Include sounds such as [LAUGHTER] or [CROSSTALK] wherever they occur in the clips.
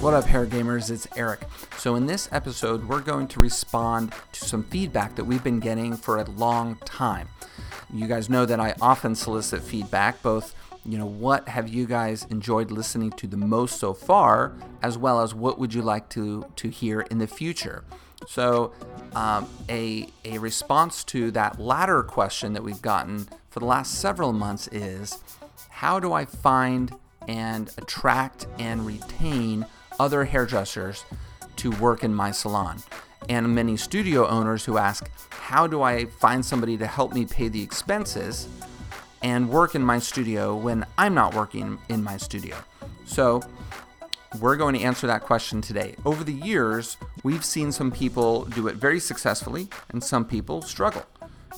What up, hair gamers? It's Eric. So, in this episode, we're going to respond to some feedback that we've been getting for a long time. You guys know that I often solicit feedback, both, you know, what have you guys enjoyed listening to the most so far, as well as what would you like to, to hear in the future. So, um, a, a response to that latter question that we've gotten for the last several months is how do I find and attract and retain other hairdressers to work in my salon? And many studio owners who ask, how do I find somebody to help me pay the expenses and work in my studio when I'm not working in my studio? So, we're going to answer that question today. Over the years, we've seen some people do it very successfully and some people struggle.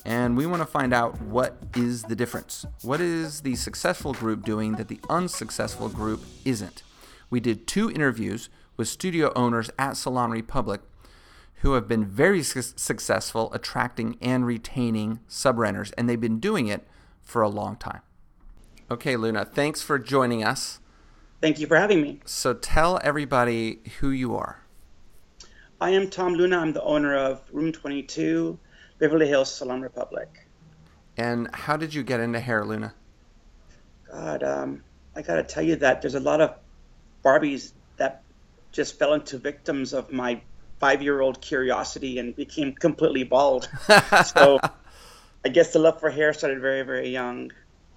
And we want to find out what is the difference. What is the successful group doing that the unsuccessful group isn't? We did two interviews with studio owners at Salon Republic who have been very su- successful attracting and retaining sub renters, and they've been doing it for a long time. Okay, Luna, thanks for joining us. Thank you for having me. So tell everybody who you are. I am Tomm Luna. I'm the owner of Room 22, Beverly Hills Salon Republic. And how did you get into hair, Luna? God, um, I got to tell you that there's a lot of Barbies that just fell into victims of my five-year-old curiosity and became completely bald. [LAUGHS] so I guess the love for hair started very, very young.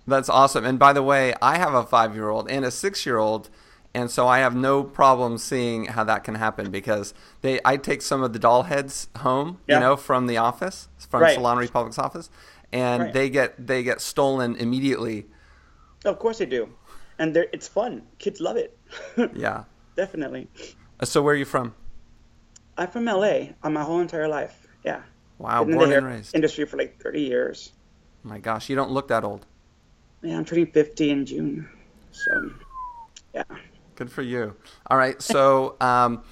That's awesome. And by the way, I have a five year old and a six year old. And so I have no problem seeing how that can happen because they I take some of the doll heads home, Yeah. you know, from the office, from Right. Salon Republic's office, and Right. they get they get stolen immediately. Of course they do. And it's fun. Kids love it. [LAUGHS] Yeah. Definitely. Uh, So where are you from? I'm from LA on my whole entire life. Yeah. Wow, Been in born the and raised. industry for like 30 years. My gosh, you don't look that old. Yeah, I'm turning 50 in June. So, yeah. Good for you. All right, so [LAUGHS] um,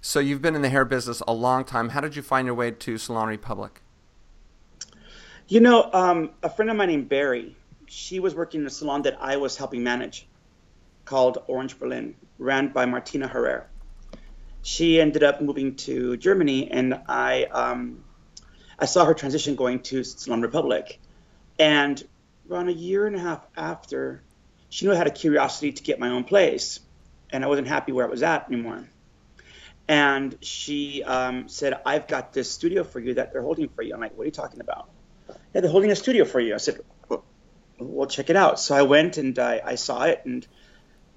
so you've been in the hair business a long time. How did you find your way to Salon Republic? You know, um, a friend of mine named Barry, she was working in a salon that I was helping manage called Orange Berlin, ran by Martina Herrera. She ended up moving to Germany, and I, um, I saw her transition going to Salon Republic. And around a year and a half after, she knew I had a curiosity to get my own place, and I wasn't happy where I was at anymore. And she um, said, I've got this studio for you that they're holding for you. I'm like, what are you talking about? yeah, they're holding a studio for you. I said, well, we'll check it out. So I went and I, I saw it, and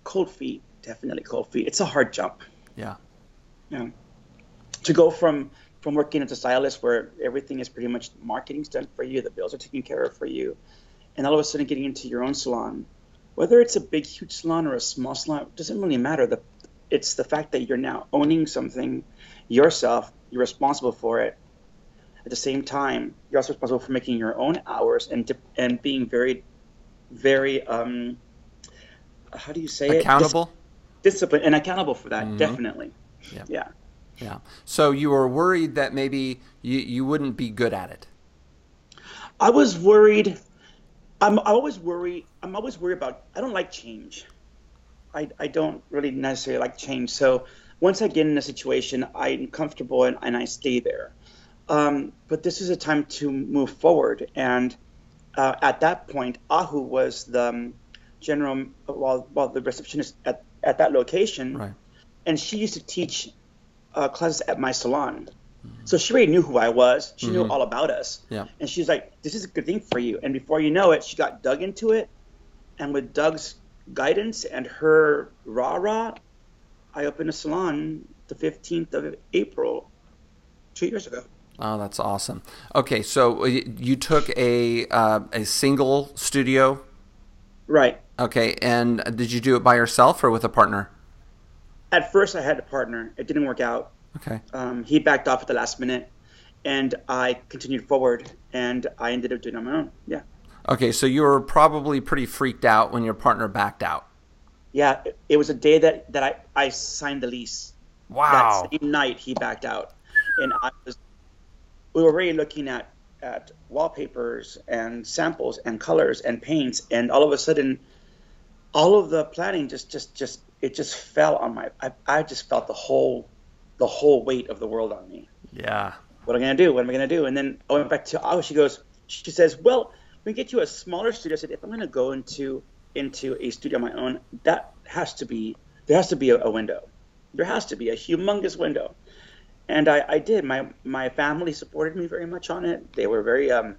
cold feet, definitely cold feet. It's a hard jump. Yeah. Know, to go from from working as a stylist where everything is pretty much marketing's done for you, the bills are taken care of for you, and all of a sudden getting into your own salon, whether it's a big huge salon or a small salon, it doesn't really matter. The it's the fact that you're now owning something yourself. You're responsible for it. At the same time, you're also responsible for making your own hours and and being very, very um, how do you say it? Dis- Accountable? disciplined and accountable for that. Mhm. Definitely. Yeah. Yeah. Yeah. So you were worried that maybe you, you wouldn't be good at it. I was worried. I'm I always worry. I'm always worried about. I don't like change. I, I don't really necessarily like change. So once I get in a situation, I'm comfortable and, and I stay there. Um, but this is a time to move forward. And uh, at that point, Ahu was the um, general, while, while the receptionist at, at that location. Right. And she used to teach uh, classes at my salon. So she already knew who I was. She knew Mhm. all about us. Yeah. And she's like, this is a good thing for you. And before you know it, she got dug into it. And with Doug's guidance and her rah rah, I opened a salon the 15th of April, two years ago. Oh, that's awesome. Okay, so uh, you took a uh, a single studio. Right. Okay, and did you do it by yourself or with a partner? At first, I had a partner. It didn't work out. Okay. Um, he backed off at the last minute. And I continued forward and I ended up doing it on my own. Yeah. Okay, so you were probably pretty freaked out when your partner backed out. Yeah. It, it was a day that, that I, I signed the lease. Wow. that same night he backed out and i was we were already looking at at wallpapers and samples and colors and paints and all of a sudden all of the planning just just just it just fell on my. I, I just felt the whole, the whole weight of the world on me. Yeah. What am I gonna do? What am I gonna do? And then I went back to oh, she goes. She says, well, we get you a smaller studio. I said, if I'm gonna go into into a studio on my own, that has to be there has to be a, a window. There has to be a humongous window. And I, I did. My my family supported me very much on it. They were very um,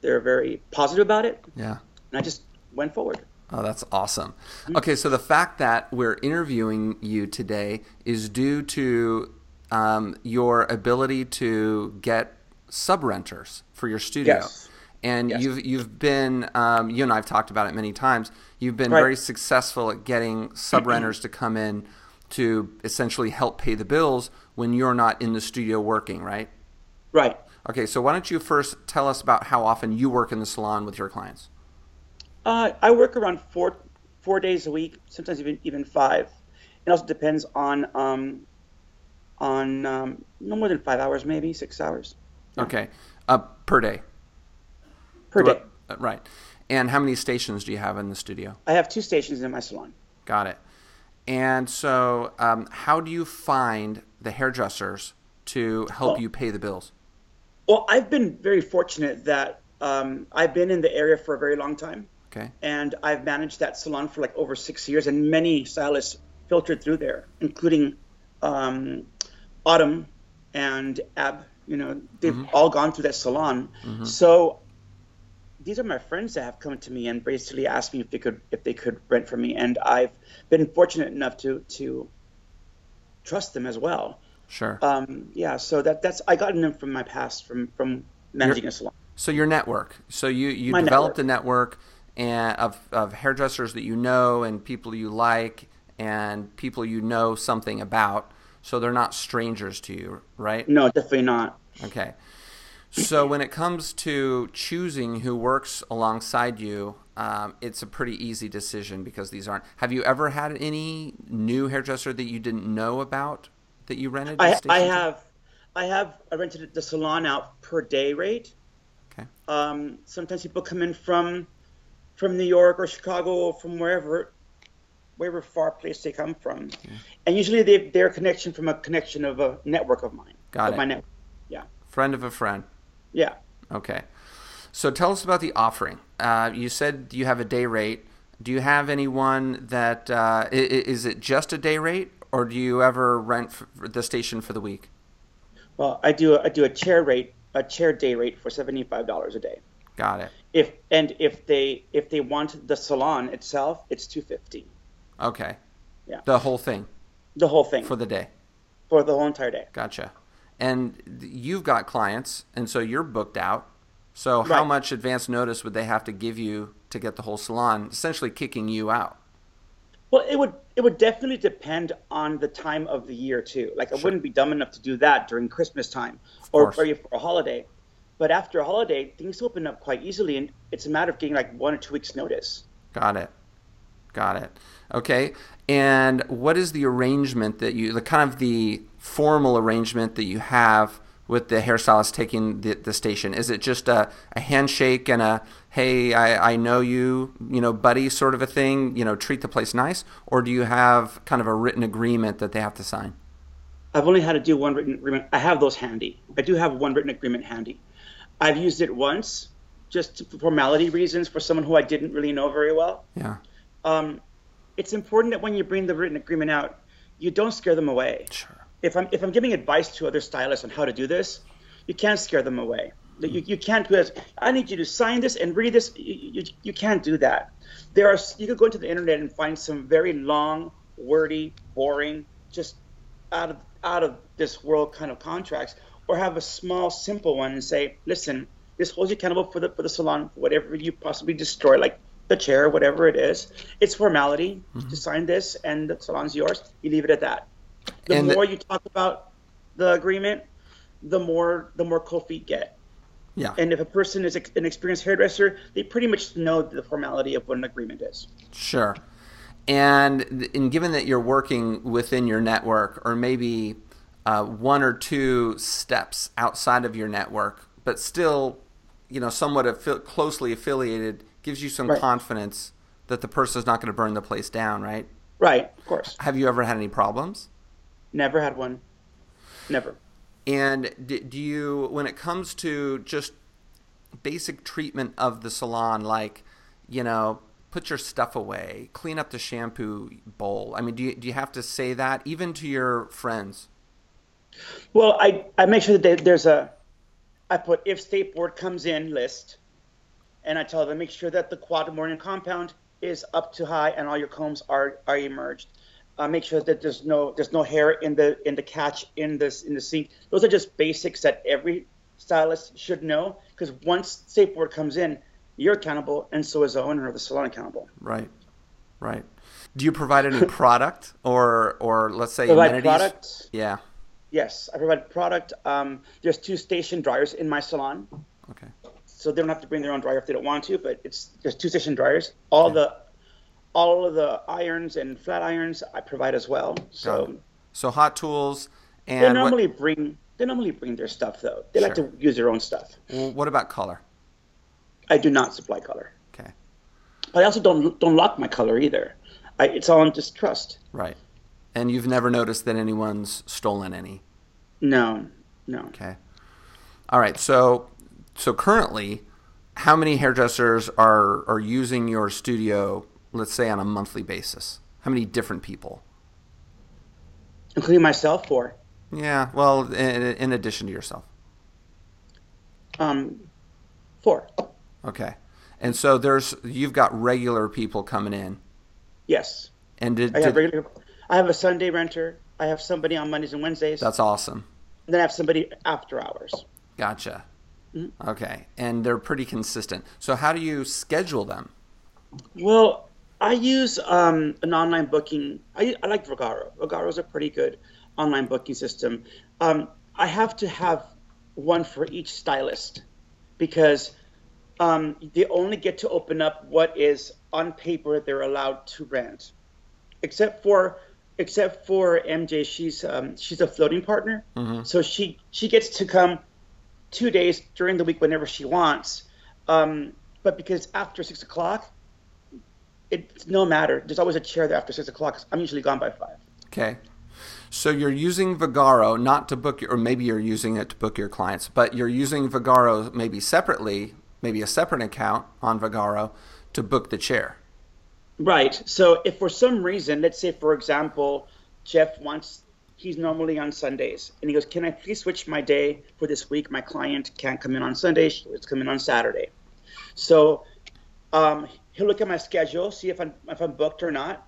they were very positive about it. Yeah. And I just went forward. Oh, that's awesome. Okay, so the fact that we're interviewing you today is due to um, your ability to get sub renters for your studio. Yes. And Yes. you've you've been um, you and I've talked about it many times. You've been Right. very successful at getting sub renters to come in to essentially help pay the bills when you're not in the studio working, right? Right. Okay, so why don't you first tell us about how often you work in the salon with your clients? Uh, I work around four four days a week, sometimes even even five. It also depends on um, on um, no more than five hours, maybe six hours Okay, uh, per day. per day. Uh, Right. And how many stations do you have in the studio? I have two stations in my salon. Got it. And so, um, how do you find the hairdressers to help Well- you pay the bills? Well, I've been very fortunate that um, I've been in the area for a very long time, Okay. and I've managed that salon for like over six years, and many stylists filtered through there, including um, Autumn and Ab. You know, they've all gone through that salon. So these are my friends that have come to me and basically asked me if they could if they could rent from me, and I've been fortunate enough to to trust them as well. Sure. Um, yeah, so that that's I gotten them from my past from from managing a salon. so your network. So you you My developed a network and of of hairdressers that you know and people you like and people you know something about. So they're not strangers to you, right? No, definitely not. Okay. So when it comes to choosing who works alongside you, um, it's a pretty easy decision because these aren't. Have you ever had any new hairdresser that you didn't know about that you rented? I, I have I have I rented the salon out per day rate. Okay. Um, sometimes people come in from from New York or Chicago or from wherever wherever far place they come from, and usually they they're a connection from a connection of a network of mine. Got of it. My network. Yeah. Friend of a friend. Yeah. Okay. So tell us about the offering. Uh, you said you have a day rate. Do you have anyone that uh, is it just a day rate, or do you ever rent the station for the week? Well, I do I do a chair rate a chair day rate for seventy five dollars a day. Got it. If and if they if they want the salon itself, it's two fifty. Okay. Yeah. The whole thing The whole thing for the day. for the whole entire day. Gotcha. And you've got clients, and so you're booked out. So how much advance notice would they have to give you to get the whole salon, essentially kicking you out? Well, it would it would definitely depend on the time of the year too. Like I wouldn't be dumb enough to do that during Christmas time or, or for a holiday. But after a holiday, things open up quite easily, and it's a matter of getting like one or two weeks notice. Got it. Got it. Okay. And what is the arrangement that you, the kind of the formal arrangement that you have with the hairstylist taking the, the station? Is it just a, a handshake and a, hey, I, I know you, you know, buddy sort of a thing, you know, treat the place nice? Or do you have kind of a written agreement that they have to sign? I've only had to do one written agreement. I have those handy. I do have one written agreement handy. I've used it once, just for formality reasons, for someone who I didn't really know very well. Yeah. Um, it's important that when you bring the written agreement out, you don't scare them away. Sure. if I'm if I'm giving advice to other stylists on how to do this, you can't scare them away. That You, you can't do this. I need you to sign this and read this. You, you, you can't do that. There are you could go into the internet and find some very long, wordy, boring, just out of out of this world kind of contracts, or have a small, simple one and say, listen, this holds you accountable for the for the salon, for whatever you possibly destroy, like the chair, whatever it is. It's formality mm-hmm. to sign this, and the salon's yours. You leave it at that the And the- more you talk about the agreement, the more the more cold feet get. Yeah. And if a person is an experienced hairdresser, they pretty much know the formality of what an agreement is. Sure. And, and given that you're working within your network, or maybe uh, one or two steps outside of your network, but still, you know, somewhat affi- closely affiliated, gives you some Right. confidence that the person's not going to burn the place down, right? Right, of course. Have you ever had any problems? Never had one. Never. And do, do you, when it comes to just basic treatment of the salon, like, you know, put your stuff away, clean up the shampoo bowl. I mean, do you, do you have to say that even to your friends? Well, I, I make sure that there's a, I put if state board comes in list, and I tell them make sure that the quat compound is up to high and all your combs are are emerged. Uh, make sure that there's no there's no hair in the in the catch in this in the sink. Those are just basics that every stylist should know because once state board comes in, you're accountable, and so is the owner of the salon accountable. Right, right. Do you provide any [LAUGHS] product or or let's say provide amenities? product? Yeah. Yes, I provide product. Um, there's two station dryers in my salon. Okay. So they don't have to bring their own dryer if they don't want to, but it's there's two station dryers. All Okay. the all of the irons and flat irons I provide as well. So. So hot tools they and what, normally bring they normally bring their stuff though. They like to use their own stuff. well, what about color? I do not supply color. Okay. But I also don't don't lock my color either. I, it's all on just trust. Right. And you've never noticed that anyone's stolen any. No, no. Okay. All right. So so currently, how many hairdressers are are using your studio? Let's say on a monthly basis. How many different people? Including myself four. Yeah. Well, in, in addition to yourself. um four. Okay. And so there's you've got regular people coming in. Yes. And did, I have did- regular I have a Sunday renter. I have somebody on Mondays and Wednesdays. that's awesome. and then I have somebody after hours. Gotcha. Mm-hmm. Okay. And they're pretty consistent. So how do you schedule them? Well, I use um, an online booking. I, I like Vagaro. Vagaro is a pretty good online booking system. Um, I have to have one for each stylist because um, they only get to open up what is on paper they're allowed to rent, except for except for MJ. She's um, she's a floating partner, so she she gets to come two days during the week whenever she wants. Um, but because after six o'clock, it's no matter. There's always a chair there after six o'clock. I'm usually gone by five. Okay. So you're using Vagaro not to book your, or maybe you're using it to book your clients, but you're using Vagaro maybe separately, maybe a separate account on Vagaro to book the chair. Right. So if for some reason, let's say for example, Jeff wants he's normally on Sundays and he goes, "Can I please switch my day for this week? My client can't come in on Sunday; she was coming on Saturday." So um, he'll look at my schedule, see if I'm if I'm booked or not,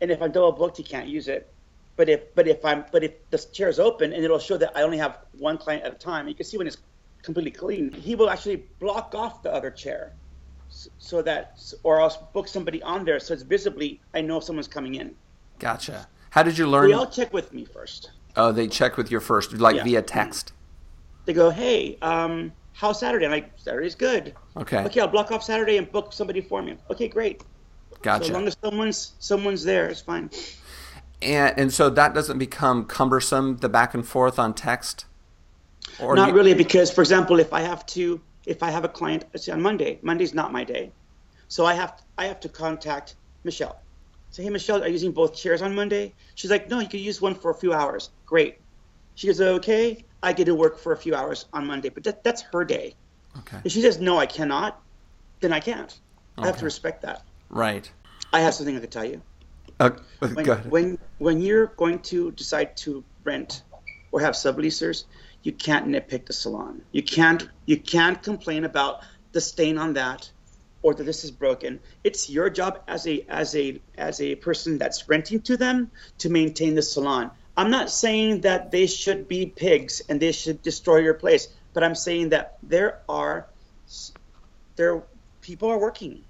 and if I'm double booked, he can't use it. But if but if I'm but if the chair is open and it'll show that I only have one client at a time, you can see when it's completely clean. He will actually block off the other chair so that or else book somebody on there so it's visibly I know someone's coming in. Gotcha. How did you learn? They all check with me first. oh, they check with your first, like Yeah. via text. They go, "Hey, um, how's Saturday?" I'm like, "Saturday's good." Okay. Okay, I'll block off Saturday and book somebody for me. Okay, great. Gotcha. So long as someone's someone's there, it's fine. and, and so that doesn't become cumbersome, the back and forth on text? Or not you- really, because for example, if I have to, if I have a client, let's say on Monday, Monday's not my day, so I have I have to contact Michelle. Say, hey Michelle, are you using both chairs on Monday? She's like, no, you could use one for a few hours. Great. She goes, okay, I get to work for a few hours on Monday, but that, that's her day. Okay. If she says no, I cannot, then I can't. I have to respect that. Right. I have something I could tell you. Uh, when, when when you're going to decide to rent or have subleasers, you can't nitpick the salon. You can't you can't complain about the stain on that or that this is broken. It's your job as a as a as a person that's renting to them to maintain the salon. I'm not saying that they should be pigs and they should destroy your place, but I'm saying that there are there people are working.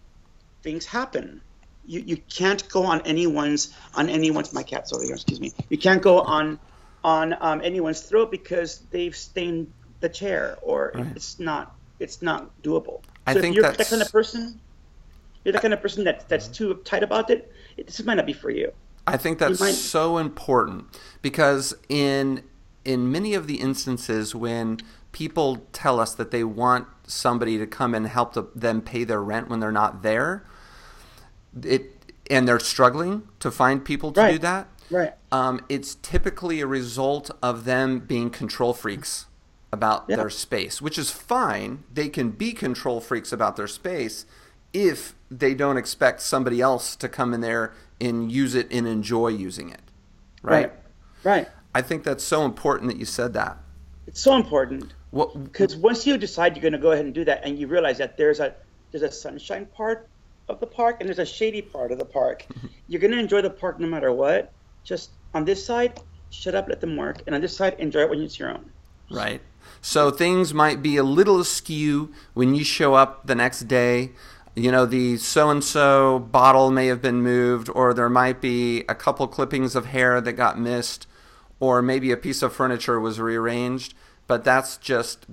Things happen you, you can't go on anyone's on anyone's my cat's over here excuse me you can't go on on um, anyone's throat because they've stained the chair or Right. it's not it's not doable I so think if you're that kind of person you're the kind of person that that's too uptight about it, it this might not be for you I think that's might- so important because in in many of the instances when people tell us that they want somebody to come and help them pay their rent when they're not there, it and they're struggling to find people to Right. do that, Right. um, it's typically a result of them being control freaks about Yeah. their space, which is fine. They can be control freaks about their space if they don't expect somebody else to come in there and use it and enjoy using it. Right? Right. Right. I think that's so important that you said that. It's so important because once you decide you're going to go ahead and do that, and you realize that there's a there's a sunshine part of the park and there's a shady part of the park, [LAUGHS] you're going to enjoy the park no matter what. Just on this side, shut up, let them work, and on this side, enjoy it when it's your own. Right. So things might be a little askew when you show up the next day. You know, the so and so bottle may have been moved, or there might be a couple clippings of hair that got missed, or maybe a piece of furniture was rearranged. But that's just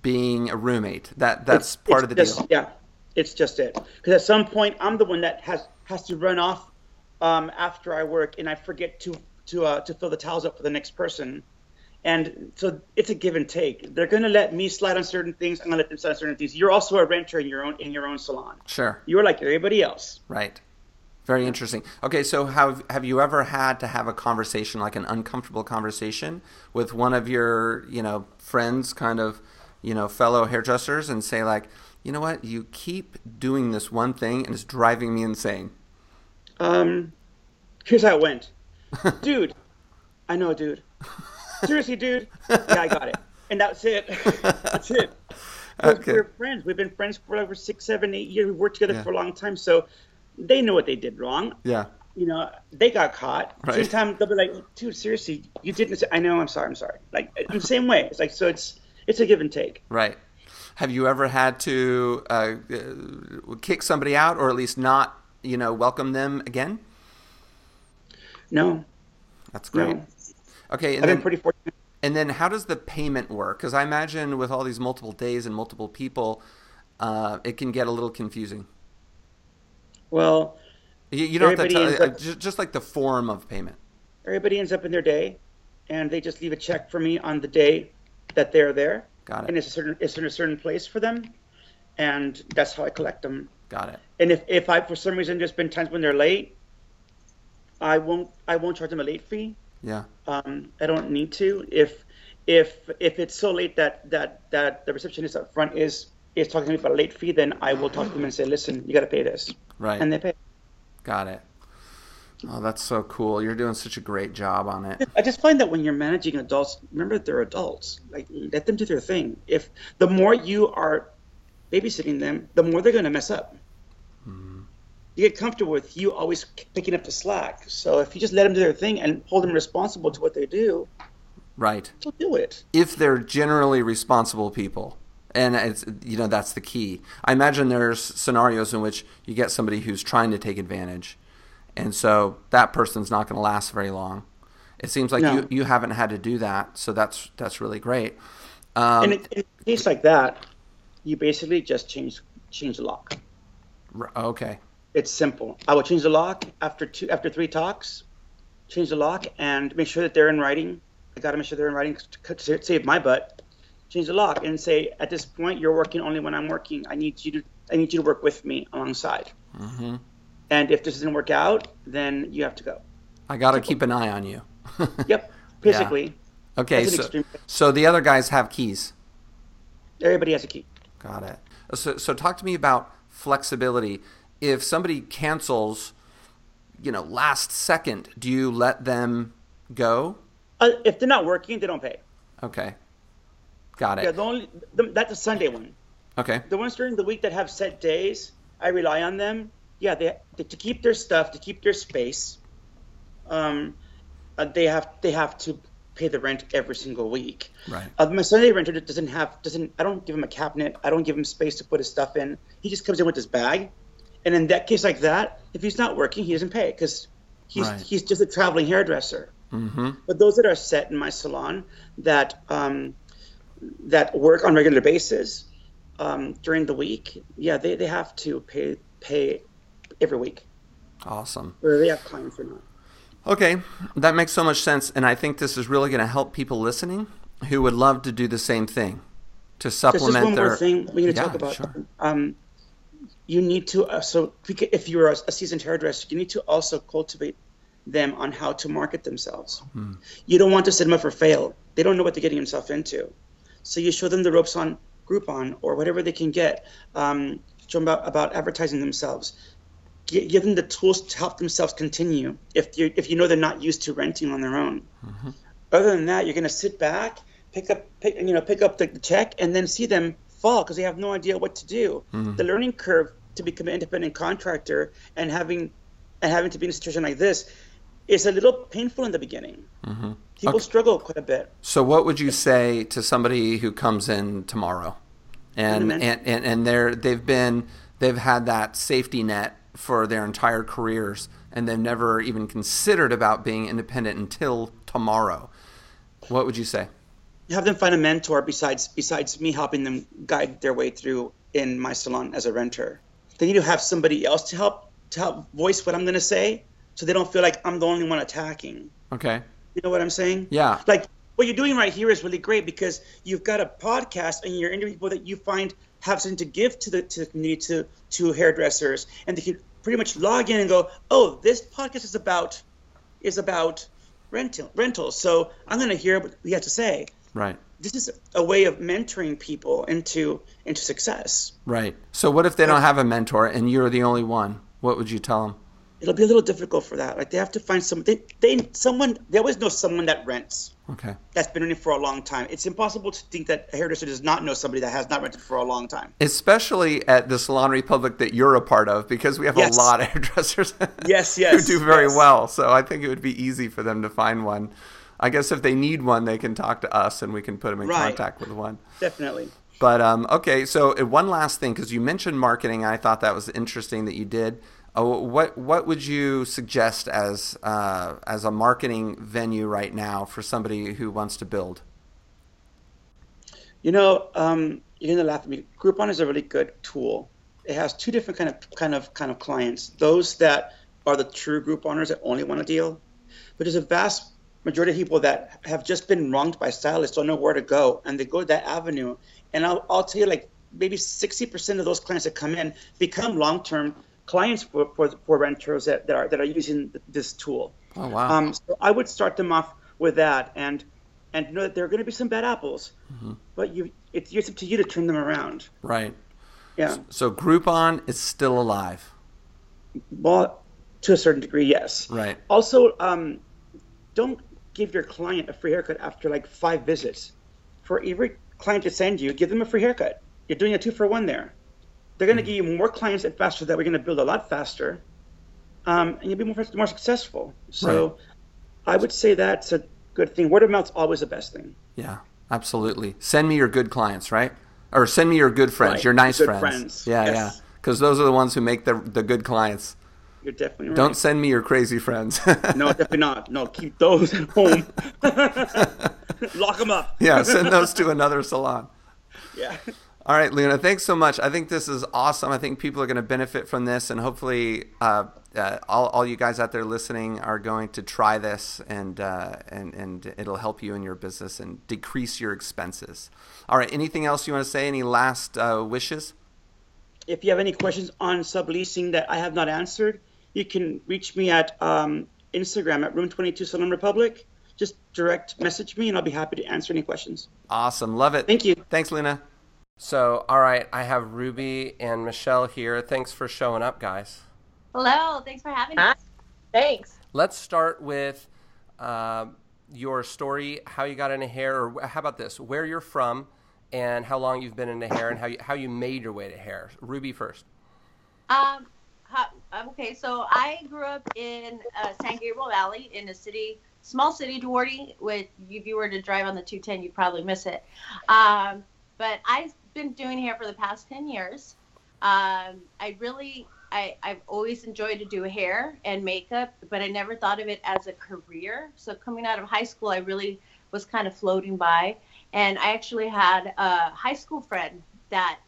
being a roommate. That that's It's- part it's of the just- deal. Yeah, it's just it. Because at some point, I'm the one that has has to run off um, after I work, and I forget to to uh, to fill the towels up for the next person. And so it's a give and take. They're going to let me slide on certain things. I'm going to let them slide on certain things. You're also a renter in your own in your own salon. Sure. You're like everybody else. Right. Very interesting. Okay, so have have you ever had to have a conversation like an uncomfortable conversation with one of your, you know, friends, kind of, you know, fellow hairdressers and say like, "You know what? You keep doing this one thing and it's driving me insane." Um, here's how it went, [LAUGHS] dude. I know, dude. Seriously, dude. Yeah, I got it. And [LAUGHS] that's it. that's it. Okay. We're friends. We've been friends for over six, seven, eight years. We've worked together Yeah. for a long time, so they know what they did wrong. Yeah. You know, they got caught. Right. Same time, they'll be like, "Dude, seriously, you didn't." Say, I know. I'm sorry. I'm sorry. Like I'm the same way. It's like so. It's it's a give and take. Right. Have you ever had to uh, uh, kick somebody out or at least not, you know, welcome them again? No, That's great. no. Okay, and I've then, been pretty fortunate. And then how does the payment work? Because I imagine with all these multiple days and multiple people, uh, it can get a little confusing. Well, You, you don't have to tell, uh, up- just, just like the form of payment. everybody ends up in their day, and they just leave a check for me on the day that they're there. Got and it. it's a certain it's in a certain place for them, and that's how I collect them. Got it. And if, if I for some reason there's been times when they're late, I won't I won't charge them a late fee. Yeah. Um, I don't need to. If if if it's so late that that that the receptionist up front is is talking to me about a late fee, then I will talk to them and say, listen, you got to pay this, Right. and they pay. Got it. Oh, that's so cool. You're doing such a great job on it. I just find that when you're managing adults, remember that they're adults. Like let them do their thing. If the more you are babysitting them, the more they're going to mess up. You get comfortable with you always picking up the slack. So if you just let them do their thing and hold them responsible to what they do, Right. they'll do it. If they're generally responsible people. And it's you know that's the key. I imagine there's scenarios in which you get somebody who's trying to take advantage, and so that person's not going to last very long. It seems like No. you, you haven't had to do that, so that's that's really great. Um, And in, in a case like that, you basically just change change the lock. okay, It's simple. I will change the lock after two after three talks. Change the lock and make sure that they're in writing. I got to make sure they're in writing to save my butt. Change the lock and say, at this point, you're working only when I'm working. I need you to I need you to work with me alongside. hmm And if this doesn't work out, then you have to go. I got to keep an eye on you. [LAUGHS] Yep. Basically, Okay, so, extreme- so the other guys have keys. everybody has a key. Got it. So, so talk to me about flexibility. If somebody cancels, you know, last second, do you let them go? Uh, if they're not working, they don't pay. Okay. Got it. Yeah, the only the, that's a Sunday one. Okay. the ones during the week that have set days, I rely on them. Yeah, they, they to keep their stuff, to keep their space. Um, uh, they have they have to pay the rent every single week. Right. Uh, my Sunday renter doesn't have doesn't. I don't give him a cabinet. I don't give him space to put his stuff in. He just comes in with his bag, and in that case like that, if he's not working, he doesn't pay because he's Right. he's just a traveling hairdresser. Mm-hmm. But those that are set in my salon that um, that work on a regular basis um, during the week, yeah, they, they have to pay pay every week, Awesome. whether they have clients or not. Okay, that makes so much sense, and I think this is really going to help people listening who would love to do the same thing to There's just supplement one their. more thing we're going to Yeah, talk about. sure. Um, you need to uh, so if you're a, a seasoned hairdresser, you need to also cultivate them on how to market themselves. Hmm. You don't want to set them up for fail. They don't know what they're getting themselves into. So you show them the ropes on Groupon or whatever they can get. Um, show them about, about advertising themselves. G- give them the tools to help themselves continue if you if you know they're not used to renting on their own. Mm-hmm. Other than that, you're going to sit back, pick up pick, you know pick up the, the check, and then see them fall because they have no idea what to do. Mm-hmm. The learning curve to become an independent contractor and having and having to be in a situation like this is a little painful in the beginning. Mm-hmm. People okay. struggle quite a bit. So, what would you say to somebody who comes in tomorrow, and and, and, and they're they've been they've had that safety net for their entire careers, and they've never even considered about being independent until tomorrow. What would you say? Have them find a mentor besides besides me helping them guide their way through in my salon as a renter. They need to have somebody else to help to help voice what I'm going to say so they don't feel like I'm the only one attacking. Okay. You know what I'm saying? Yeah. Like what you're doing right here is really great because you've got a podcast and you're interviewing people that you find have something to give to the to the community to to hairdressers and they can pretty much log in and go, oh, this podcast is about is about rental rentals. So I'm going to hear what we have to say. Right. This is a way of mentoring people into into success. Right. So what if they don't have a mentor and you're the only one? What would you tell them? it'll be a little difficult for that. Like they have to find some they, they someone they always know someone that rents. Okay. That's been renting for a long time. It's impossible to think that a hairdresser does not know somebody that has not rented for a long time. Especially at the Salon Republic that you're a part of, because we have yes. a lot of hairdressers. yes, [LAUGHS] yes. who do very yes. well. So I think it would be easy for them to find one. I guess if they need one, they can talk to us and we can put them in right. contact with one. Definitely. But um, okay, so uh, one last thing, because you mentioned marketing, I thought that was interesting that you did. Uh, what what would you suggest as uh, as a marketing venue right now for somebody who wants to build? You know, um, you're gonna laugh at me. Groupon is a really good tool. It has two different kind of kind of kind of clients. Those that are the true Grouponers that only want a deal, but there's a vast majority of people that have just been wronged by stylists, don't know where to go, and they go that avenue. And I'll, I'll tell you, like maybe 60% of those clients that come in become long-term clients for, for, for renters that, that, are that are using this tool. Oh wow! Um, so I would start them off with that, and and know that there are going to be some bad apples, mm-hmm. but you it's, it's up to you to turn them around. Right. Yeah. So Groupon is still alive. Well, to a certain degree, yes. Right. Also, um, don't give your client a free haircut after like five visits. For every client to send you, give them a free haircut. You're doing a two for one there. They're going to give you more clients and faster. That we're going to build a lot faster, um, and you'll be more more successful. So, right. I would say that's a good thing. Word of mouth's always the best thing. Yeah, absolutely. Send me your good clients, right? Or send me your good friends, right. your nice friends. friends. Yeah, yes. yeah. Because those are the ones who make the the good clients. You're definitely right. Don't send me your crazy friends. [LAUGHS] no, definitely not. No, keep those at home. [LAUGHS] Lock them up. yeah, send those to another salon. Yeah. All right, Luna, thanks so much. I think this is awesome. I think people are going to benefit from this, and hopefully, uh, uh, all, all you guys out there listening are going to try this, and, uh, and, and it'll help you in your business and decrease your expenses. All right, anything else you want to say? Any last uh, wishes? If you have any questions on subleasing that I have not answered, you can reach me at um, Instagram at Room 22 Salon Republic. Just direct message me, and I'll be happy to answer any questions. Awesome. Love it. Thank you. Thanks, Luna. So, all right, I have Ruby and Michelle here. Thanks for showing up, guys. Hello, thanks for having us. Thanks. Let's start with uh, your story, how you got into hair, or how about this, where you're from, and how long you've been into hair, and how you, how you made your way to hair. Ruby first. Um, okay, so I grew up in uh, San Gabriel Valley in a city, small city, Duarte. With if you were to drive on the 210, you'd probably miss it. Um, but I've been doing hair for the past 10 years. Um, I really, I, I've always enjoyed to do hair and makeup, but I never thought of it as a career. So coming out of high school, I really was kind of floating by. And I actually had a high school friend that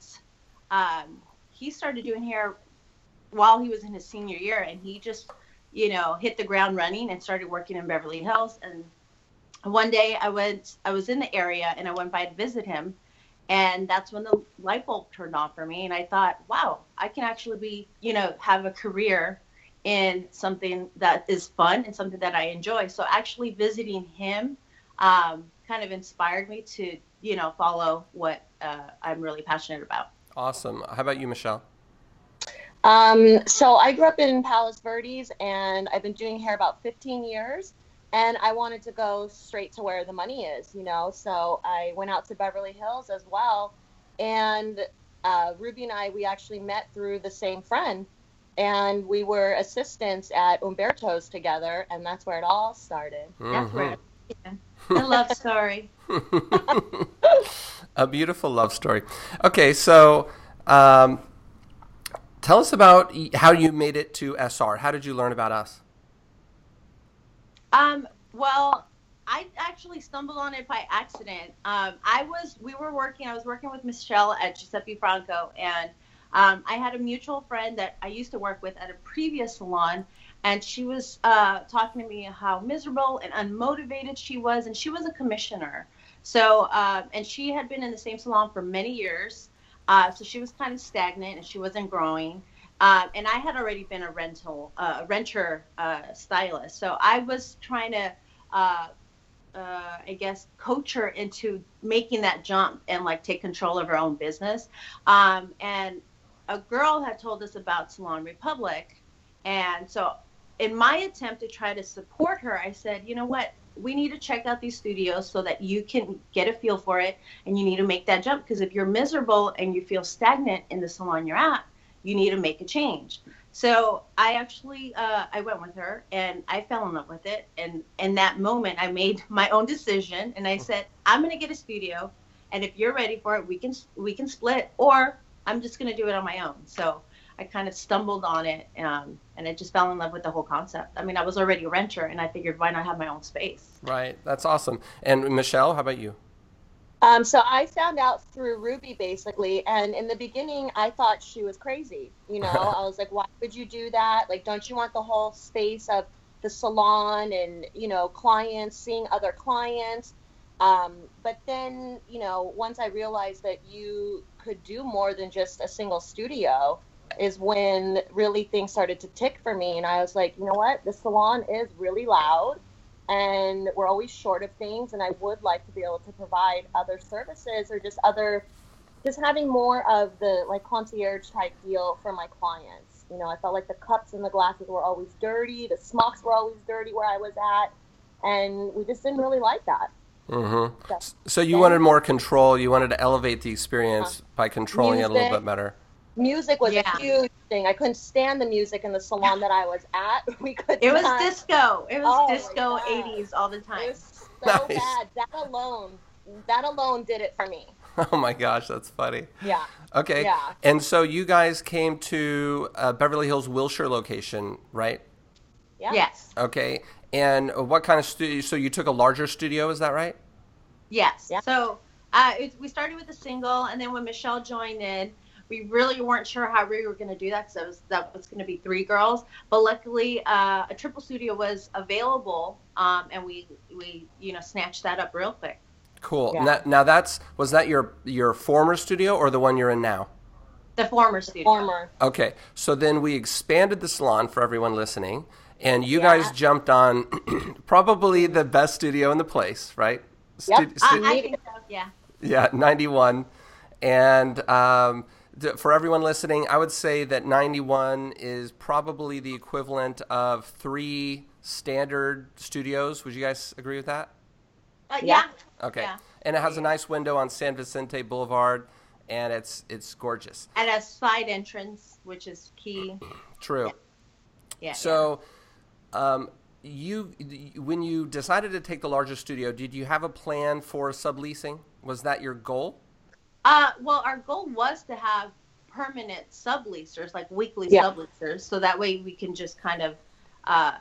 um, he started doing hair while he was in his senior year, and he just, you know, hit the ground running and started working in Beverly Hills. And one day I went, I was in the area and I went by to visit him and that's when the light bulb turned on for me and i thought wow i can actually be you know have a career in something that is fun and something that i enjoy. So actually visiting him um, kind of inspired me to you know follow what uh, i'm really passionate about. Awesome. How about you michelle um, so i grew up in palos verdes and i've been doing hair about 15 years and I wanted to go straight to where the money is, you know. So I went out to Beverly Hills as well, and uh, Ruby and I we actually met through the same friend, and we were assistants at Umberto's together, and that's where it all started. Mm-hmm. That's where a love story. [LAUGHS] a beautiful love story. Okay, so. Um, tell us about how you made it to SR. How did you learn about us? Um, well, I actually stumbled on it by accident. Um, I was, we were working, I was working with Michelle at Giuseppe Franco, and um, I had a mutual friend that I used to work with at a previous salon, and she was uh, talking to me how miserable and unmotivated she was, and she was a commissioner. So, uh, and she had been in the same salon for many years, uh, so she was kind of stagnant and she wasn't growing. Um, and I had already been a rental, uh, renter uh, stylist. So I was trying to, uh, uh, I guess, coach her into making that jump and like take control of her own business. Um, and a girl had told us about Salon Republic. And so in my attempt to try to support her, I said, you know what? We need to check out these studios so that you can get a feel for it and you need to make that jump. Because if you're miserable and you feel stagnant in the salon you're at, you need to make a change. So I actually uh, I went with her and I fell in love with it. And in that moment, I made [LAUGHS] my own decision and I said, I'm gonna get a studio, and if you're ready for it, we can we can split, or I'm just gonna do it on my own. So I kind of stumbled on it, um, and I just fell in love with the whole concept. I mean, I was already a renter, and I figured why not have my own space. Right, that's awesome. And Michelle, how about you? Um, so I found out through Ruby basically, and in the beginning I thought she was crazy. You know, [LAUGHS] I was like, why would you do that? Like, don't you want the whole space of the salon and you know clients seeing other clients? Um, but then you know, once I realized that you could do more than just a single studio, is when really things started to tick for me, and I was like, you know what, the salon is really loud and we're always short of things and i would like to be able to provide other services or just other just having more of the like concierge type deal for my clients. You know i felt like the cups and the glasses were always dirty the smocks were always dirty where i was at and we just didn't really like that. Mm-hmm. so, so you wanted more control you wanted to elevate the experience uh, by controlling music, it a little bit better music was yeah. a huge thing. I couldn't stand the music in the salon that I was at. [LAUGHS] We could. It was not... disco. It was oh disco '80s all the time. It was so [LAUGHS] nice. bad. That alone, that alone did it for me. [LAUGHS] Oh my gosh, that's funny. Yeah. Okay. Yeah. And so you guys came to uh, Beverly Hills Wilshire location, right? Yeah. Yes. Okay. And what kind of studio? So you took a larger studio, is that right? Yes. Yeah. So uh, it, we started with a single, and then when Michelle joined in, we really weren't sure how we were going to do that because was, that was going to be three girls. But luckily, uh, a triple studio was available, um, and we we you know snatched that up real quick. Cool. Yeah. Now, now that's was that your your former studio or the one you're in now? The former studio. Former. Okay, so then we expanded the salon for everyone listening, and you yeah. guys jumped on [CLEARS THROAT] probably the best studio in the place, right? Yep. Stu- I, I think so. Yeah. Yeah, ninety one, and. Um, for everyone listening, I would say that 91 is probably the equivalent of three standard studios. Would you guys agree with that? Uh, yeah. Okay. Yeah. And it has a nice window on San Vicente Boulevard, and it's it's gorgeous. And a side entrance, which is key. [CLEARS THROAT] True. Yeah. yeah so, um, you when you decided to take the larger studio, did you have a plan for subleasing? Was that your goal? Uh, well, our goal was to have permanent subleasers, like weekly yeah. subleasers, so that way we can just kind of uh,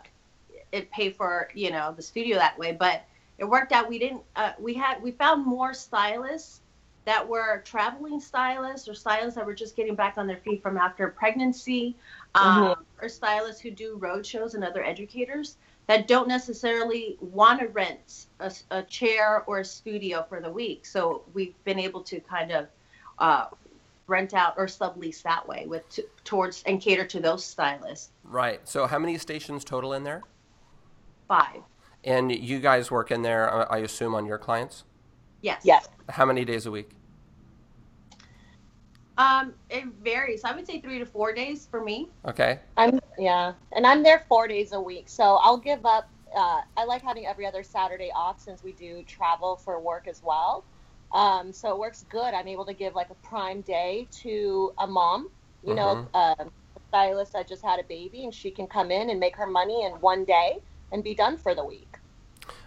it pay for you know the studio that way. But it worked out. We didn't. Uh, we had we found more stylists that were traveling stylists or stylists that were just getting back on their feet from after pregnancy, um, mm-hmm. or stylists who do road shows and other educators. That don't necessarily want to rent a, a, chair or a studio for the week. So we've been able to kind of uh, rent out or sublease that way with t- towards and cater to those stylists. Right. So how many stations total in there? Five. And you guys work in there, uh, I assume, on your clients? Yes. Yes. How many days a week? Um, it varies. I would say three to four days for me. Okay. I'm yeah, and I'm there four days a week, so I'll give up. Uh, I like having every other Saturday off since we do travel for work as well. Um, so it works good. I'm able to give like a prime day to a mom, you know, uh, a stylist that just had a baby, and she can come in and make her money in one day and be done for the week.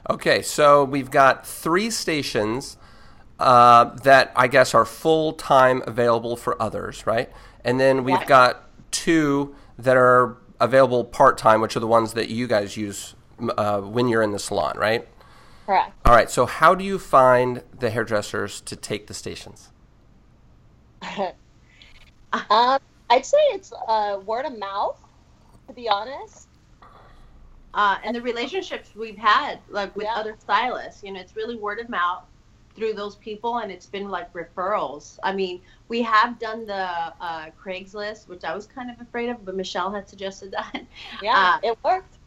Okay, so we've got three stations uh, that I guess are full time available for others, right? And then we've Yeah. got two that are available part time, which are the ones that you guys use uh, when you're in the salon, right? Correct. All right, so how do you find the hairdressers to take the stations? [LAUGHS] um, I'd say it's uh, word of mouth, to be honest. Uh, and the relationships we've had, like with Yeah. other stylists, you know, it's really word of mouth through those people, and it's been like referrals. I mean, we have done the uh, Craigslist, which I was kind of afraid of, but Michelle had suggested [LAUGHS] that. Yeah, Uh, it worked.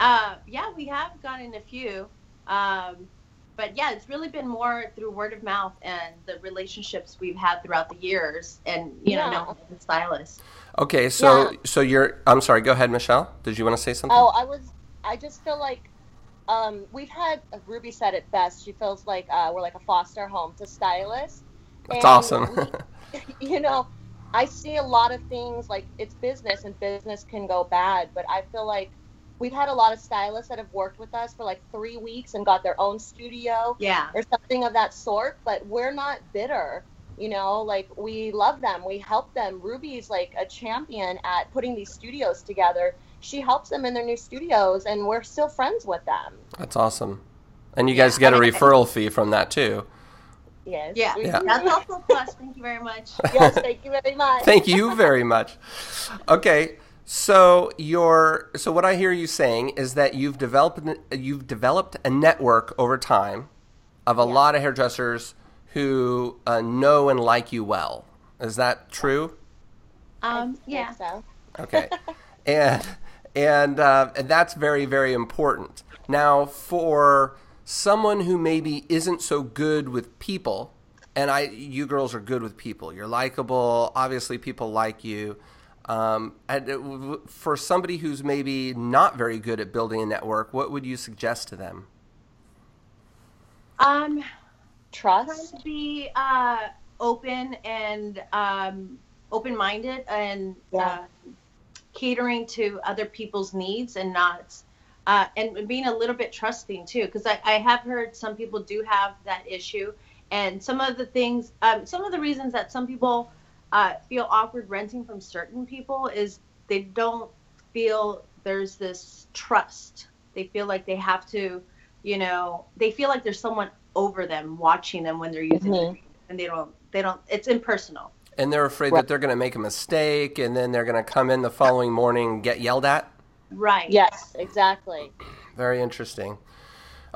Uh, yeah, we have gotten a few. Um, but yeah, it's really been more through word of mouth and the relationships we've had throughout the years and, you know, Yeah. knowing the stylists. Okay, so Yeah. so you're I'm sorry, go ahead, Michelle. Did you want to say something? Oh, I was. I just feel like um, we've had Ruby said it best. She feels like uh, we're like a foster home to stylists. That's And awesome. we- [LAUGHS] you know, I see a lot of things like it's business and business can go bad, but I feel like we've had a lot of stylists that have worked with us for like three weeks and got their own studio Yeah. or something of that sort, but we're not bitter. You know, like we love them, we help them. Ruby's like a champion at putting these studios together. She helps them in their new studios, and we're still friends with them. That's awesome. And you guys get a referral fee from that too. Yes. Yeah. Yeah. That's also a plus. Thank you very much. [LAUGHS] yes, thank you very much. Thank you very much. Okay, so your so what I hear you saying is that you've developed you've developed a network over time of a lot of hairdressers who uh, know and like you well. Is that true? Um, I think yeah. So. Okay, [LAUGHS] and and uh, and that's very very important. Now, for someone who maybe isn't so good with people, and I, you girls are good with people. You're likable. Obviously, people like you. Um, and it for somebody who's maybe not very good at building a network, what would you suggest to them? Um, Trust. be uh, open and um, open-minded and Yeah. uh, catering to other people's needs and not uh, and being a little bit trusting too because I, I have heard some people do have that issue. And some of the things um, some of the reasons that some people uh, feel awkward renting from certain people is they don't feel there's this trust. They feel like they have to you know they feel like there's someone over them watching them when they're using Mhm. it and they don't they don't it's impersonal And they're afraid Right. that they're going to make a mistake, and then they're going to come in the following morning and get yelled at. right Yes, exactly. Very interesting.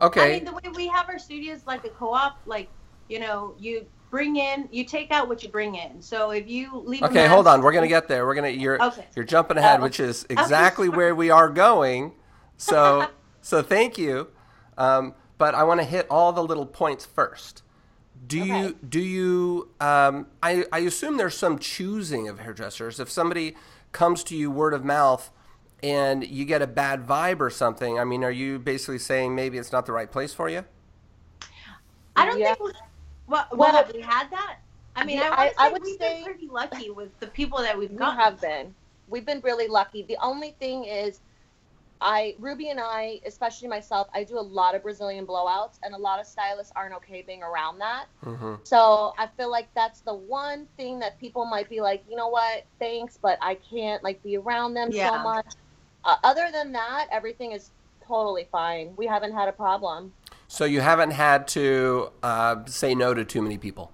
Okay. I mean, the way we have our studios like a co-op, like you know, you bring in, you take out what you bring in. So if you leave, Okay, hold on. We're gonna get there. We're gonna you're Okay. you're jumping ahead, Oh. which is exactly [LAUGHS] where we are going. So so thank you. Um, but I want to hit all the little points first. Do you do you? Um, I I assume there's some choosing of hairdressers. If somebody comes to you word of mouth and you get a bad vibe or something, I mean, are you basically saying maybe it's not the right place for you? I don't Yeah. think. We, what, Well- well, have we had that? I mean, Yeah, I, would I- say I would we've say- been pretty lucky with the people that we've We got. have been. We've been really lucky. The only thing is, I Ruby and I, especially myself, I do a lot of Brazilian blowouts, and a lot of stylists aren't okay being around that. Mm-hmm. So I feel like that's the one thing that people might be like, you know what, thanks, but I can't like be around them so much. Uh, other than that, everything is totally fine. We haven't had a problem. So you haven't had to uh, say no to too many people.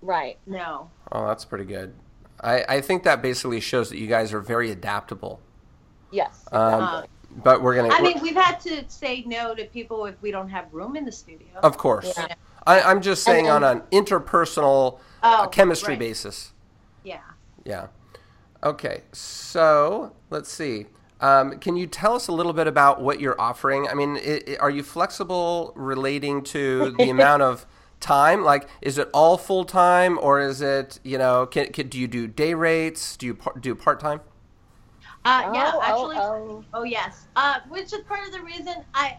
Right. No. Oh, that's pretty good. I, I think that basically shows that you guys are very adaptable. Yes. Um, Uh, but we're gonna. I mean, we've had to say no to people if we don't have room in the studio. of course. Yeah. I, I'm just saying And- on an interpersonal uh, Oh, chemistry right. basis. Yeah. Yeah. Okay. So let's see. Um, can you tell us a little bit about what you're offering? I mean, i i are you flexible relating to the [LAUGHS] amount of time? Like, is it all full time, or is it you know? Can, can do you do day rates? Do you par- do part time? Uh, yeah, Oh, oh, actually. oh. Oh yes, uh, which is part of the reason I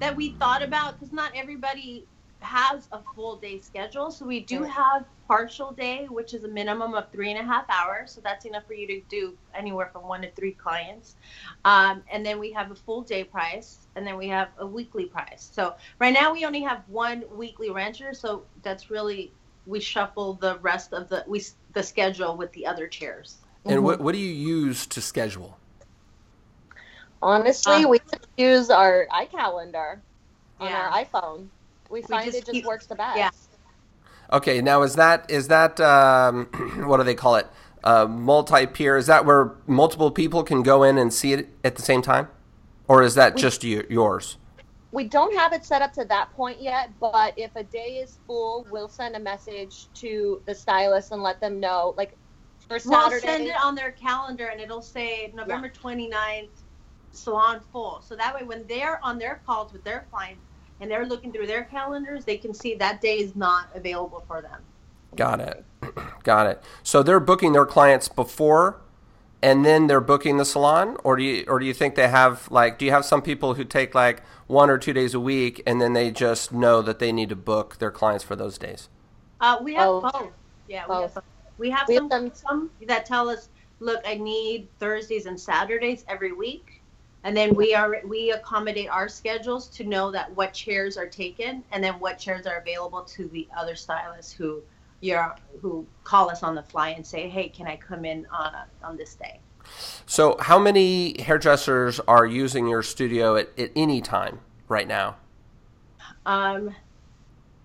that we thought about because not everybody has a full day schedule. So we do have partial day, which is a minimum of three and a half hours. So that's enough for you to do anywhere from one to three clients. Um, and then we have a full day price, and then we have a weekly price. So right now we only have one weekly renter. So that's really we shuffle the rest of the we the schedule with the other chairs. And Mm-hmm. what what do you use to schedule? Honestly, Um, we use our iCalendar on Yeah. our iPhone. We find just it just keep- works the best. yeah. Okay, now is that is that um, [CLEARS THROAT] what do they call it? Uh, multi-peer. Is that where multiple people can go in and see it at the same time, or is that just you, yours? We don't have it set up to that point yet, but if a day is full, we'll send a message to the stylist and let them know. Like for We'll send it on their calendar and it'll say November 29th, salon full. So that way, when they're on their calls with their clients and they're looking through their calendars, they can see that day is not available for them. Got it. [CLEARS THROAT] Got it. So they're booking their clients before and then they're booking the salon or do you or do you think they have like do you have some people who take like one or two days a week and then they just know that they need to book their clients for those days? Uh, we have Both. both. Yeah, we have Both. Both. We have We some, them- some that tell us, look, I need Thursdays and Saturdays every week. And then we are we accommodate our schedules to know that what chairs are taken and then what chairs are available to the other stylists who you're who call us on the fly and say, hey, can I come in on a, on this day? So how many hairdressers are using your studio at, at any time right now? Um,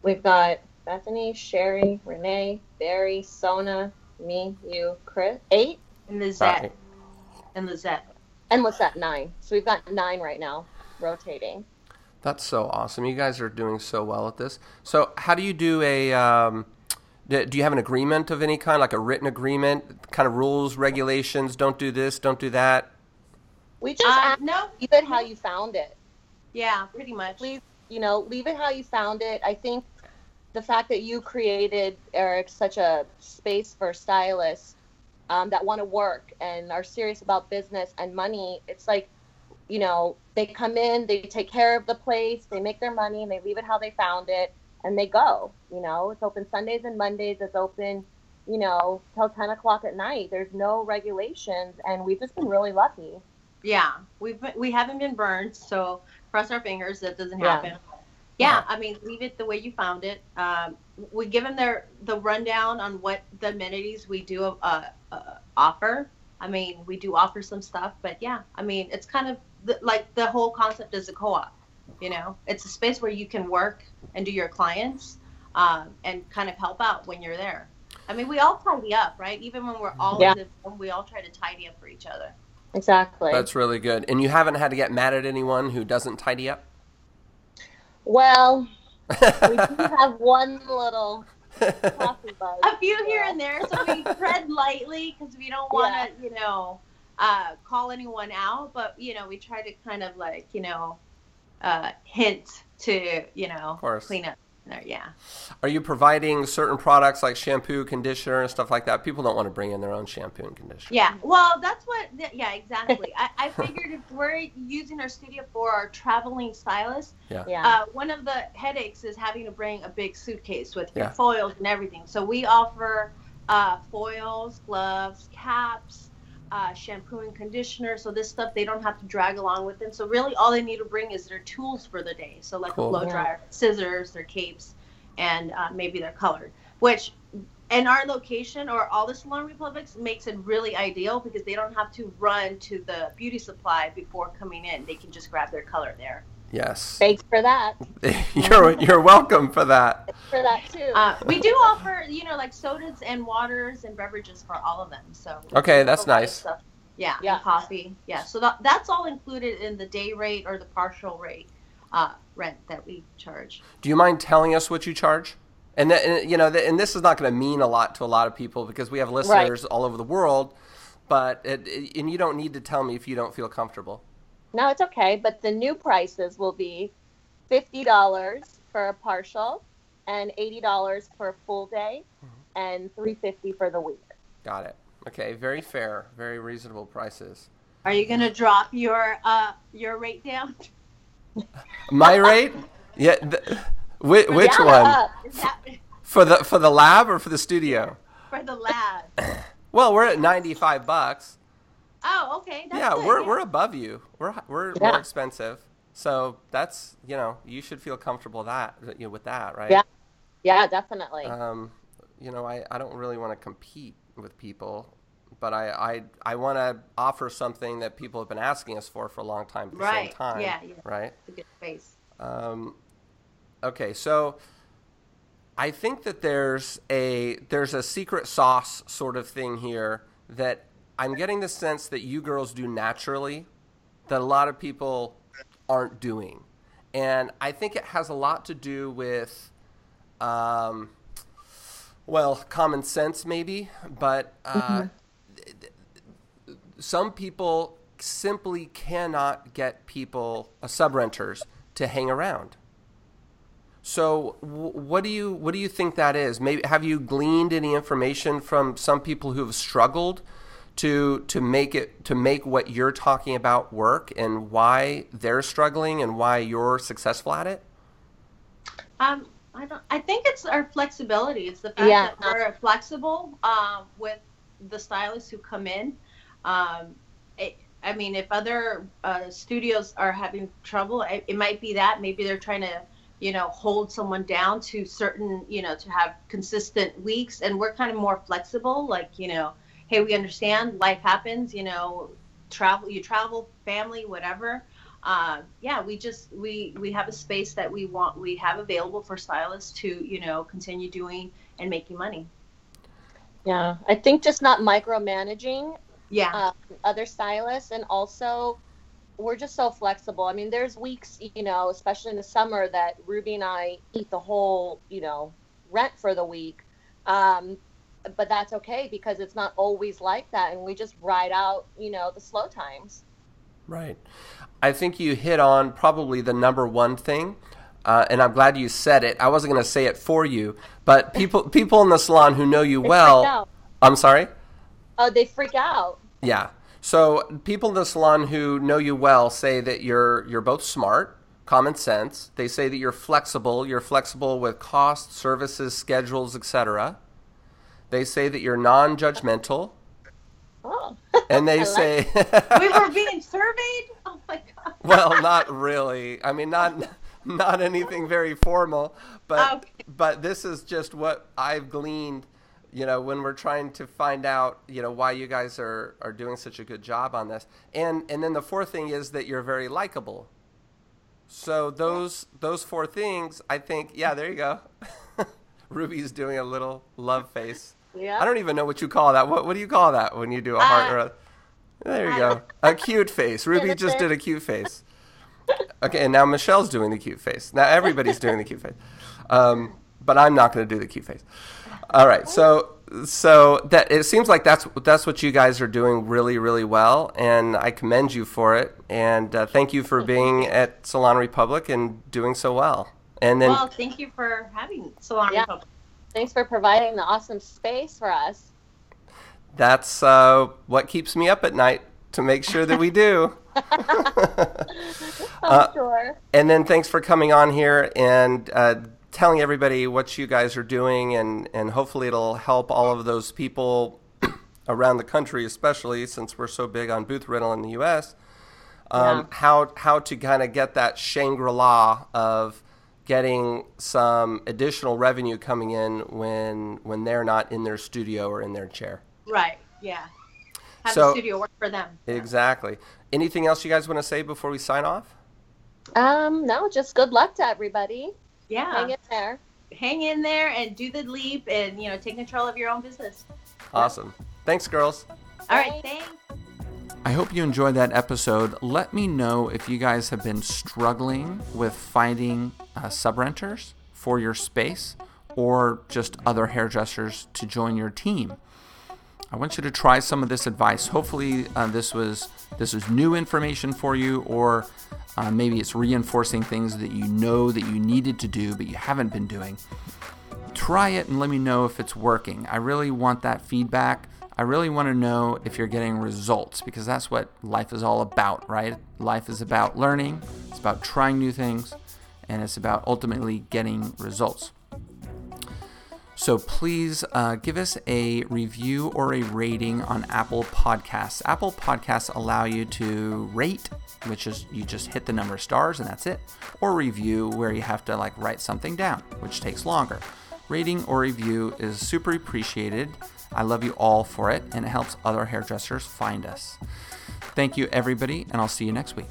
we've got Bethany, Sherry, Renee, Barry, Sona, me, you, Chris. Eight, and Lizette Right. and Lizette. and what's that? Nine. So we've got nine right now, rotating. That's so awesome. You guys are doing so well at this. So, how do you do a? Um, do do you have an agreement of any kind, like a written agreement, kind of rules, regulations? Don't do this, don't do that. We just Uh, ask, no, leave it how you found it. yeah, pretty much. Please, you know, leave it how you found it. I think the fact that you created Eric such a space for stylists um, that want to work and are serious about business and money. It's like, you know, they come in, they take care of the place, they make their money, and they leave it how they found it, and they go. You know, it's open Sundays and Mondays. It's open, you know, till ten o'clock at night. There's no regulations, and we've just been really lucky. Yeah, we've been, we haven't been burned, so cross our fingers that doesn't happen. Yeah, I mean, leave it the way you found it. Um, we give them their the rundown on what the amenities we do uh, uh, offer. I mean, we do offer some stuff, but yeah, I mean, it's kind of the, like the whole concept is a co-op. You know, it's a space where you can work and do your clients um, and kind of help out when you're there. I mean, we all tidy up, right? Even when we're all Yeah. in the room, we all try to tidy up for each other. Exactly. That's really good. And you haven't had to get mad at anyone who doesn't tidy up. Well, we do [LAUGHS] have one little coffee bug. a few here and there so we tread lightly because we don't want to you know uh, call anyone out but you know we try to kind of like you know uh, hint to you know course. clean up there yeah Are you providing certain products like shampoo, conditioner, and stuff like that? People don't want to bring in their own shampoo and conditioner. yeah well that's what th- yeah exactly I, I figured if we're using our studio for our traveling stylists Yeah. uh, one of the headaches is having to bring a big suitcase with your Yeah. foils and everything. So we offer uh, foils, gloves, caps, uh, shampoo and conditioner. So this stuff they don't have to drag along with them. So really, all they need to bring is their tools for the day. So like Cool. a blow dryer, scissors, their capes, and uh, maybe they're colored. Which in our location or all the salon republics makes it really ideal because they don't have to run to the beauty supply before coming in. They can just grab their color there. Yes. Thanks for that. [LAUGHS] you're you're welcome for that. Thanks for that too. Uh, we do offer, you know, like sodas and waters and beverages for all of them. So Okay, that's a lot of nice. Yeah, Yeah. coffee. Yeah, so that, that's all included in the day rate or the partial rate uh, rent that we charge. Do you mind telling us what you charge? And, that, and you know, th- and this is not going to mean a lot to a lot of people because we have listeners all over the world. But it, it- and you don't need to tell me if you don't feel comfortable. No, it's okay, but the new prices will be fifty dollars for a partial, and eighty dollars for a full day, and three fifty for the week. Got it. Okay, very fair, very reasonable prices. Are you gonna drop your uh, your rate down? My rate? Yeah. Th- which, which Yeah. one? That [LAUGHS] For the for the lab or for the studio? for the lab? Well, we're at ninety five bucks. Oh, okay. That's yeah, good, we're yeah. we're above you. We're we're Yeah. more expensive. So that's you know you should feel comfortable that you know, with that, right? Yeah. Yeah, definitely. Um, you know, I, I don't really want to compete with people, but I I, I want to offer something that people have been asking us for for a long time at the Right. same time. Yeah, yeah. Right. It's a good space. Um, okay, so I think that there's a there's a secret sauce sort of thing here that I'm getting the sense that you girls do naturally that a lot of people aren't doing, and I think it has a lot to do with. Um, well, common sense maybe, but uh, some people simply cannot get people, uh, subrenters, to hang around. So, w- what do you what do you think that is? Maybe have you gleaned any information from some people who have struggled to to make it to make what you're talking about work, and why they're struggling, and why you're successful at it? Um, I don't. I think it's our flexibility. It's the fact Yeah. that we're flexible um, with the stylists who come in. Um, it, I mean, if other uh, studios are having trouble, it, it might be that maybe they're trying to, you know, hold someone down to certain, you know, to have consistent weeks, and we're kind of more flexible. Like, you know, hey, we understand life happens. You know, travel, you travel, family, whatever uh, yeah, we just we we have a space that we want we have available for stylists to you know continue doing and making money. yeah, I think just not micromanaging Yeah, uh, other stylists, and also we're just so flexible. I mean, there's weeks, you know, especially in the summer, that Ruby and I eat the whole, you know, rent for the week. Um, but that's okay because it's not always like that, and we just ride out, you know, the slow times. Right. I think you hit on probably the number one thing, uh, and I'm glad you said it. I wasn't going to say it for you, but people people in the salon who know you They well. I'm sorry. Oh, they freak out. Yeah. So people in the salon who know you well say that you're you're both smart, common sense. They say that you're flexible. You're flexible with costs, services, schedules, etc. They say that you're non-judgmental, Oh, and they [LAUGHS] I like say, [LAUGHS] we were being surveyed. Oh my god. [LAUGHS] well, not really. I mean, not not anything very formal, but Okay. but this is just what I've gleaned. You know, when we're trying to find out, you know, why you guys are are doing such a good job on this, and and then the fourth thing is that you're very likable. So those those four things, I think, yeah, there you go. Ruby's doing a little love face. Yeah. I don't even know what you call that. What what do you call that when you do a heart Uh, or a There you I go. [LAUGHS] A cute face. Ruby just did a cute face. Okay, and now Michelle's doing the cute face. Now everybody's doing the cute face. Um, but I'm not going to do the cute face. All right. So so that it seems like that's that's what you guys are doing really really well and I commend you for it and uh, thank you for being at Salon Republic and doing so well. And then well, thank you for having Salon Yeah. Republic. Thanks for providing the awesome space for us. that's uh, what keeps me up at night to make sure that we do. [LAUGHS] I'm sure. And then thanks for coming on here and uh, telling everybody what you guys are doing, and, and hopefully it'll help all of those people [CLEARS THROAT] around the country, especially since we're so big on booth rental in the U.S. Um, Yeah. How how to kind of get that Shangri La of getting some additional revenue coming in when when they're not in their studio or in their chair. Right. Yeah. Have So- the studio work for them. Exactly. Anything else you guys want to say before we sign off? Um, no, just good luck to everybody. Yeah. Hang in there. Hang in there and do the leap, and you know, take control of your own business. Awesome. Thanks, girls. All right. Thanks. Thanks. I hope you enjoyed that episode. Let me know if you guys have been struggling with finding uh, subrenters for your space or just other hairdressers to join your team. I want you to try some of this advice. Hopefully, uh, this was this was new information for you, or uh, maybe it's reinforcing things that you know that you needed to do but you haven't been doing. Try it and let me know if it's working. I really want that feedback. I really want to know if you're getting results because that's what life is all about, right? Life is about learning, it's about trying new things, and it's about ultimately getting results. So please uh, give us a review or a rating on Apple Podcasts. Apple Podcasts allow you to rate, which is you just hit the number of stars and that's it, or review where you have to like write something down, which takes longer. Rating or review is super appreciated. I love you all for it, and it helps other hairdressers find us. Thank you, everybody, and I'll see you next week.